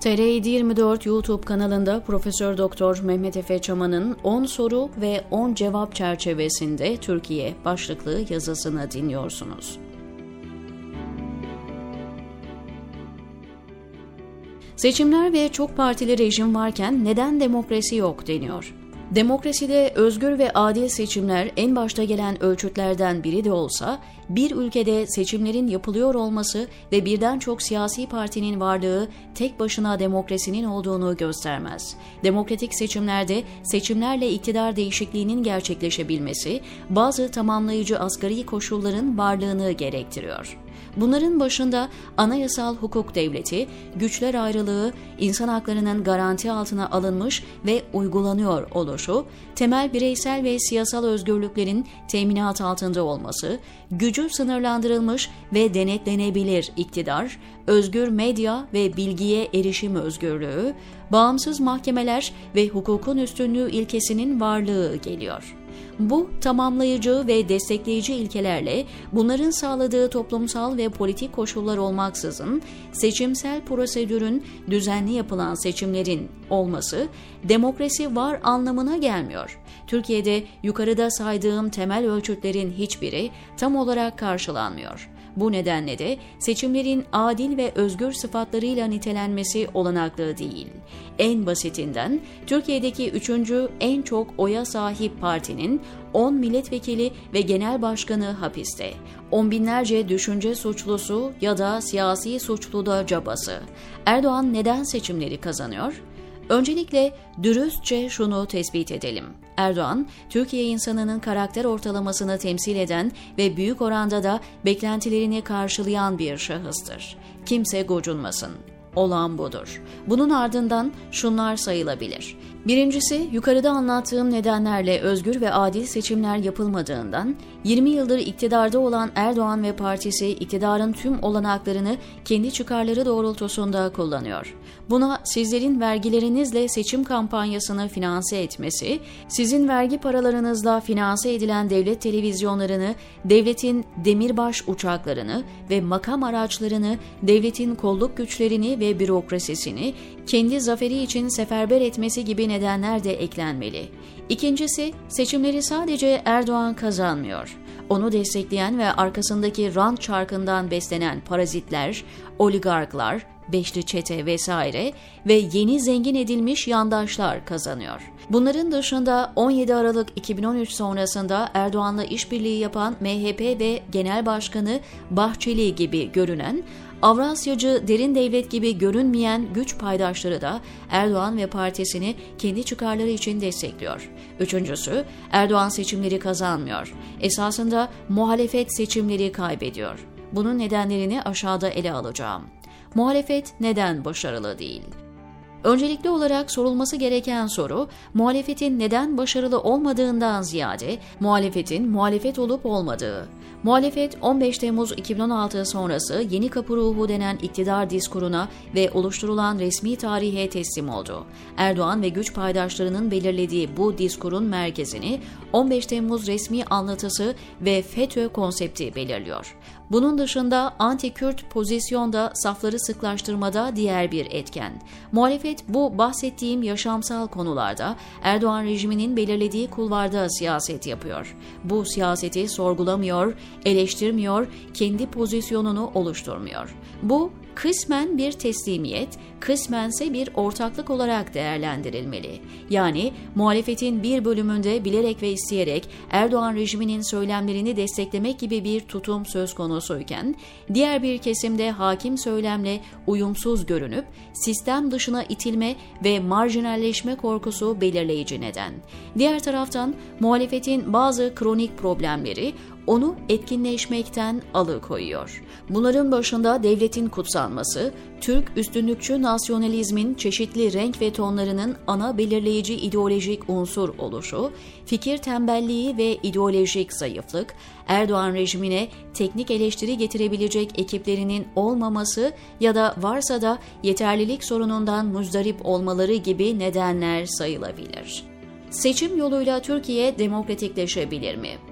TR 24 YouTube kanalında Profesör Doktor Mehmet Efe Çaman'ın 10 soru ve 10 cevap çerçevesinde Türkiye başlıklı yazısını dinliyorsunuz. Seçimler ve çok partili rejim varken neden demokrasi yok deniyor. Demokraside özgür ve adil seçimler en başta gelen ölçütlerden biri de olsa, bir ülkede seçimlerin yapılıyor olması ve birden çok siyasi partinin varlığı tek başına demokrasinin olduğunu göstermez. Demokratik seçimlerde seçimlerle iktidar değişikliğinin gerçekleşebilmesi, bazı tamamlayıcı asgari koşulların varlığını gerektiriyor. Bunların başında anayasal hukuk devleti, güçler ayrılığı, insan haklarının garanti altına alınmış ve uygulanıyor oluşu, temel bireysel ve siyasal özgürlüklerin teminat altında olması, gücü sınırlandırılmış ve denetlenebilir iktidar, özgür medya ve bilgiye erişim özgürlüğü, bağımsız mahkemeler ve hukukun üstünlüğü ilkesinin varlığı geliyor. Bu tamamlayıcı ve destekleyici ilkelerle bunların sağladığı toplumsal ve politik koşullar olmaksızın seçimsel prosedürün düzenli yapılan seçimlerin olması demokrasi var anlamına gelmiyor. Türkiye'de yukarıda saydığım temel ölçütlerin hiçbiri tam olarak karşılanmıyor. Bu nedenle de seçimlerin adil ve özgür sıfatlarıyla nitelenmesi olanaklı değil. En basitinden Türkiye'deki üçüncü en çok oya sahip partinin 10 milletvekili ve genel başkanı hapiste. On binlerce düşünce suçlusu ya da siyasi suçlu da cabası. Erdoğan neden seçimleri kazanıyor? Öncelikle dürüstçe şunu tespit edelim. Erdoğan, Türkiye insanının karakter ortalamasını temsil eden ve büyük oranda da beklentilerini karşılayan bir şahıstır. Kimse gocunmasın. Olan budur. Bunun ardından şunlar sayılabilir. Birincisi, yukarıda anlattığım nedenlerle özgür ve adil seçimler yapılmadığından, 20 yıldır iktidarda olan Erdoğan ve partisi iktidarın tüm olanaklarını kendi çıkarları doğrultusunda kullanıyor. Buna sizlerin vergilerinizle seçim kampanyasını finanse etmesi, sizin vergi paralarınızla finanse edilen devlet televizyonlarını, devletin demirbaş uçaklarını ve makam araçlarını, devletin kolluk güçlerini ve bürokrasisini kendi zaferi için seferber etmesi gibi nedenler de eklenmeli. İkincisi, seçimleri sadece Erdoğan kazanmıyor. Onu destekleyen ve arkasındaki rant çarkından beslenen parazitler, oligarklar, beşli çete vesaire ve yeni zengin edilmiş yandaşlar kazanıyor. Bunların dışında 17 Aralık 2013 sonrasında Erdoğan'la işbirliği yapan MHP ve Genel Başkanı Bahçeli gibi görünen Avrasyacı derin devlet gibi görünmeyen güç paydaşları da Erdoğan ve partisini kendi çıkarları için destekliyor. Üçüncüsü, Erdoğan seçimleri kazanmıyor. Esasında muhalefet seçimleri kaybediyor. Bunun nedenlerini aşağıda ele alacağım. Muhalefet neden başarılı değil? Öncelikli olarak sorulması gereken soru, muhalefetin neden başarılı olmadığından ziyade muhalefetin muhalefet olup olmadığı. Muhalefet 15 Temmuz 2016 sonrası yeni kapı ruhu denen iktidar diskuruna ve oluşturulan resmi tarihe teslim oldu. Erdoğan ve güç paydaşlarının belirlediği bu diskurun merkezini 15 Temmuz resmi anlatısı ve FETÖ konsepti belirliyor. Bunun dışında anti-Kürt pozisyonda safları sıklaştırmada diğer bir etken. Muhalefet bu bahsettiğim yaşamsal konularda Erdoğan rejiminin belirlediği kulvarda siyaset yapıyor. Bu siyaseti sorgulamıyor, eleştirmiyor, kendi pozisyonunu oluşturmuyor. Bu kısmen bir teslimiyet, kısmense bir ortaklık olarak değerlendirilmeli. Yani muhalefetin bir bölümünde bilerek ve isteyerek Erdoğan rejiminin söylemlerini desteklemek gibi bir tutum söz konusuyken, diğer bir kesimde hakim söylemle uyumsuz görünüp sistem dışına itilme ve marjinalleşme korkusu belirleyici neden. Diğer taraftan muhalefetin bazı kronik problemleri onu etkinleşmekten alıkoyuyor. Bunların başında devletin kutsanması, Türk üstünlükçü nasyonalizmin çeşitli renk ve tonlarının ana belirleyici ideolojik unsur oluşu, fikir tembelliği ve ideolojik zayıflık, Erdoğan rejimine teknik eleştiri getirebilecek ekiplerinin olmaması ya da varsa da yeterlilik sorunundan muzdarip olmaları gibi nedenler sayılabilir. Seçim yoluyla Türkiye demokratikleşebilir mi?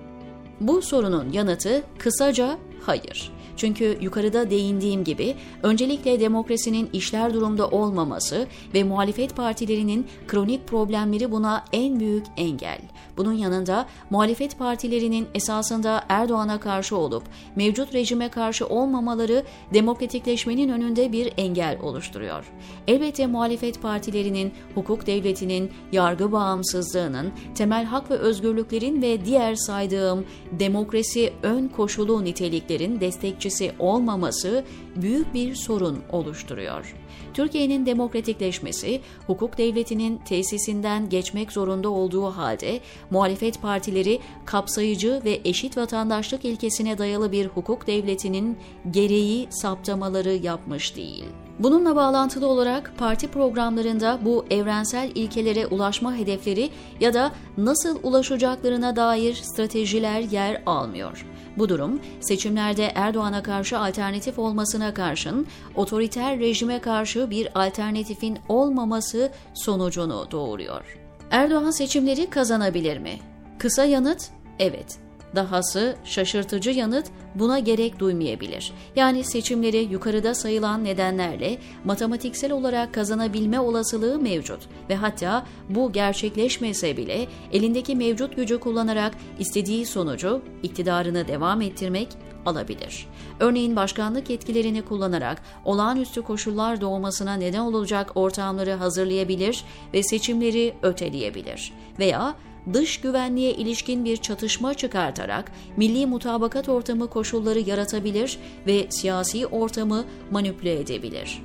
Bu sorunun yanıtı kısaca hayır. Çünkü yukarıda değindiğim gibi öncelikle demokrasinin işler durumda olmaması ve muhalefet partilerinin kronik problemleri buna en büyük engel. Bunun yanında muhalefet partilerinin esasında Erdoğan'a karşı olup mevcut rejime karşı olmamaları demokratikleşmenin önünde bir engel oluşturuyor. Elbette muhalefet partilerinin hukuk devletinin, yargı bağımsızlığının, temel hak ve özgürlüklerin ve diğer saydığım demokrasi ön koşulu niteliklerin destekçisi olmaması büyük bir sorun oluşturuyor. Türkiye'nin demokratikleşmesi, hukuk devletinin tesisinden geçmek zorunda olduğu halde muhalefet partileri kapsayıcı ve eşit vatandaşlık ilkesine dayalı bir hukuk devletinin gereği saptamaları yapmış değil. Bununla bağlantılı olarak parti programlarında bu evrensel ilkelere ulaşma hedefleri ya da nasıl ulaşacaklarına dair stratejiler yer almıyor. Bu durum seçimlerde Erdoğan'a karşı alternatif olmasına karşın otoriter rejime karşı bir alternatifin olmaması sonucunu doğuruyor. Erdoğan seçimleri kazanabilir mi? Kısa yanıt evet. Dahası şaşırtıcı yanıt buna gerek duymayabilir. Yani seçimleri yukarıda sayılan nedenlerle matematiksel olarak kazanabilme olasılığı mevcut ve hatta bu gerçekleşmese bile elindeki mevcut gücü kullanarak istediği sonucu iktidarını devam ettirmek alabilir. Örneğin başkanlık yetkilerini kullanarak olağanüstü koşullar doğmasına neden olacak ortamları hazırlayabilir ve seçimleri öteleyebilir veya dış güvenliğe ilişkin bir çatışma çıkartarak milli mutabakat ortamı koşulları yaratabilir ve siyasi ortamı manipüle edebilir.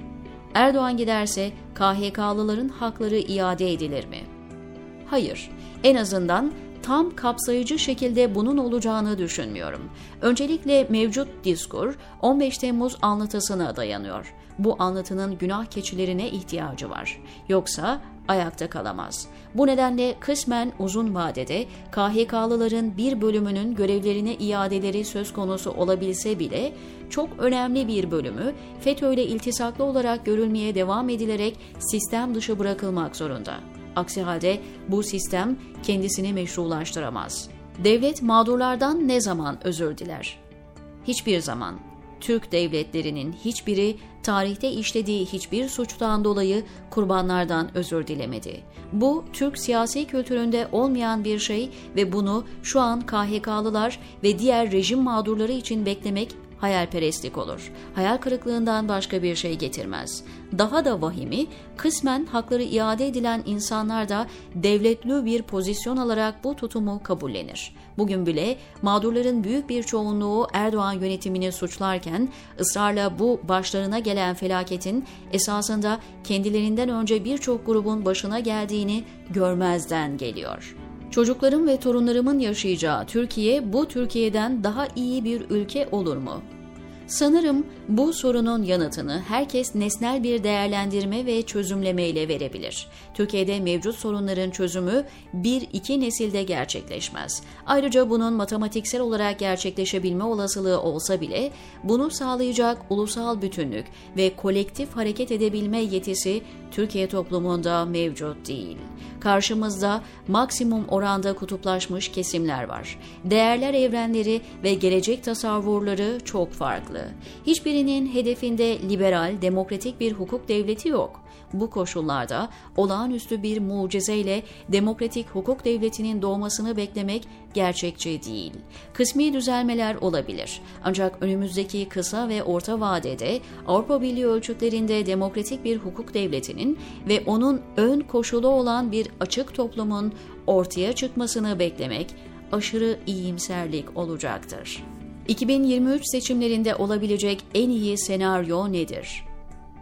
Erdoğan giderse KHK'lıların hakları iade edilir mi? Hayır. En azından tam kapsayıcı şekilde bunun olacağını düşünmüyorum. Öncelikle mevcut diskur 15 Temmuz anlatısına dayanıyor. Bu anlatının günah keçilerine ihtiyacı var. Yoksa ayakta kalamaz. Bu nedenle kısmen uzun vadede KHK'lıların bir bölümünün görevlerine iadeleri söz konusu olabilse bile çok önemli bir bölümü FETÖ ile iltisaklı olarak görülmeye devam edilerek sistem dışı bırakılmak zorunda. Aksi halde bu sistem kendisini meşrulaştıramaz. Devlet mağdurlardan ne zaman özür diler? Hiçbir zaman. Türk devletlerinin hiçbiri tarihte işlediği hiçbir suçtan dolayı kurbanlardan özür dilemedi. Bu Türk siyasi kültüründe olmayan bir şey ve bunu şu an KHK'lılar ve diğer rejim mağdurları için beklemek hayalperestlik olur. Hayal kırıklığından başka bir şey getirmez. Daha da vahimi, kısmen hakları iade edilen insanlar da devletli bir pozisyon alarak bu tutumu kabullenir. Bugün bile mağdurların büyük bir çoğunluğu Erdoğan yönetimini suçlarken ısrarla bu başlarına gelen felaketin esasında kendilerinden önce birçok grubun başına geldiğini görmezden geliyor. Çocuklarım ve torunlarımın yaşayacağı Türkiye bu Türkiye'den daha iyi bir ülke olur mu? Sanırım bu sorunun yanıtını herkes nesnel bir değerlendirme ve çözümleme ile verebilir. Türkiye'de mevcut sorunların çözümü bir iki nesilde gerçekleşmez. Ayrıca bunun matematiksel olarak gerçekleşebilme olasılığı olsa bile bunu sağlayacak ulusal bütünlük ve kolektif hareket edebilme yetisi Türkiye toplumunda mevcut değil. Karşımızda maksimum oranda kutuplaşmış kesimler var. Değerler evrenleri ve gelecek tasavvurları çok farklı. Hiçbirinin hedefinde liberal, demokratik bir hukuk devleti yok. Bu koşullarda olağanüstü bir mucizeyle demokratik hukuk devletinin doğmasını beklemek gerçekçi değil. Kısmi düzelmeler olabilir. Ancak önümüzdeki kısa ve orta vadede Avrupa Birliği ölçütlerinde demokratik bir hukuk devletinin ve onun ön koşulu olan bir açık toplumun ortaya çıkmasını beklemek aşırı iyimserlik olacaktır. 2023 seçimlerinde olabilecek en iyi senaryo nedir?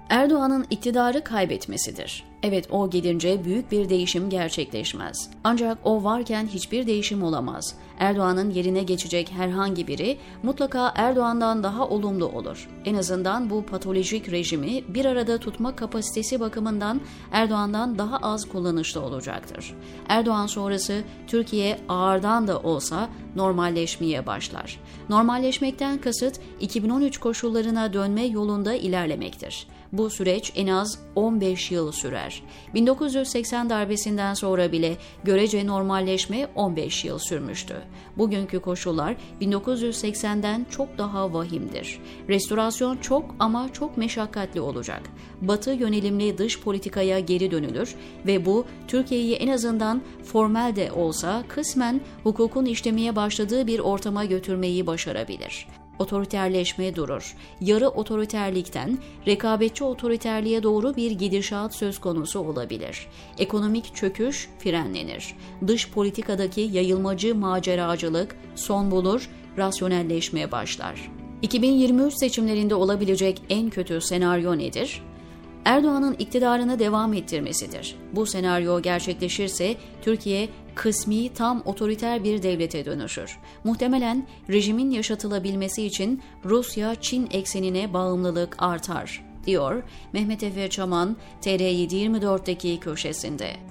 Erdoğan'ın iktidarı kaybetmesidir. Evet o gelince büyük bir değişim gerçekleşmez. Ancak o varken hiçbir değişim olamaz. Erdoğan'ın yerine geçecek herhangi biri mutlaka Erdoğan'dan daha olumlu olur. En azından bu patolojik rejimi bir arada tutma kapasitesi bakımından Erdoğan'dan daha az kullanışlı olacaktır. Erdoğan sonrası Türkiye ağırdan da olsa normalleşmeye başlar. Normalleşmekten kasıt 2013 koşullarına dönme yolunda ilerlemektir. Bu süreç en az 15 yıl sürer. 1980 darbesinden sonra bile görece normalleşme 15 yıl sürmüştü. Bugünkü koşullar 1980'den çok daha vahimdir. Restorasyon çok ama çok meşakkatli olacak. Batı yönelimli dış politikaya geri dönülür ve bu Türkiye'yi en azından formel de olsa kısmen hukukun işlemeye başladığı bir ortama götürmeyi başarabilir otoriterleşme durur. Yarı otoriterlikten rekabetçi otoriterliğe doğru bir gidişat söz konusu olabilir. Ekonomik çöküş frenlenir. Dış politikadaki yayılmacı maceracılık son bulur, rasyonelleşmeye başlar. 2023 seçimlerinde olabilecek en kötü senaryo nedir? Erdoğan'ın iktidarını devam ettirmesidir. Bu senaryo gerçekleşirse Türkiye kısmi tam otoriter bir devlete dönüşür. Muhtemelen rejimin yaşatılabilmesi için Rusya-Çin eksenine bağımlılık artar, diyor Mehmet Efe Çaman TR724'deki köşesinde.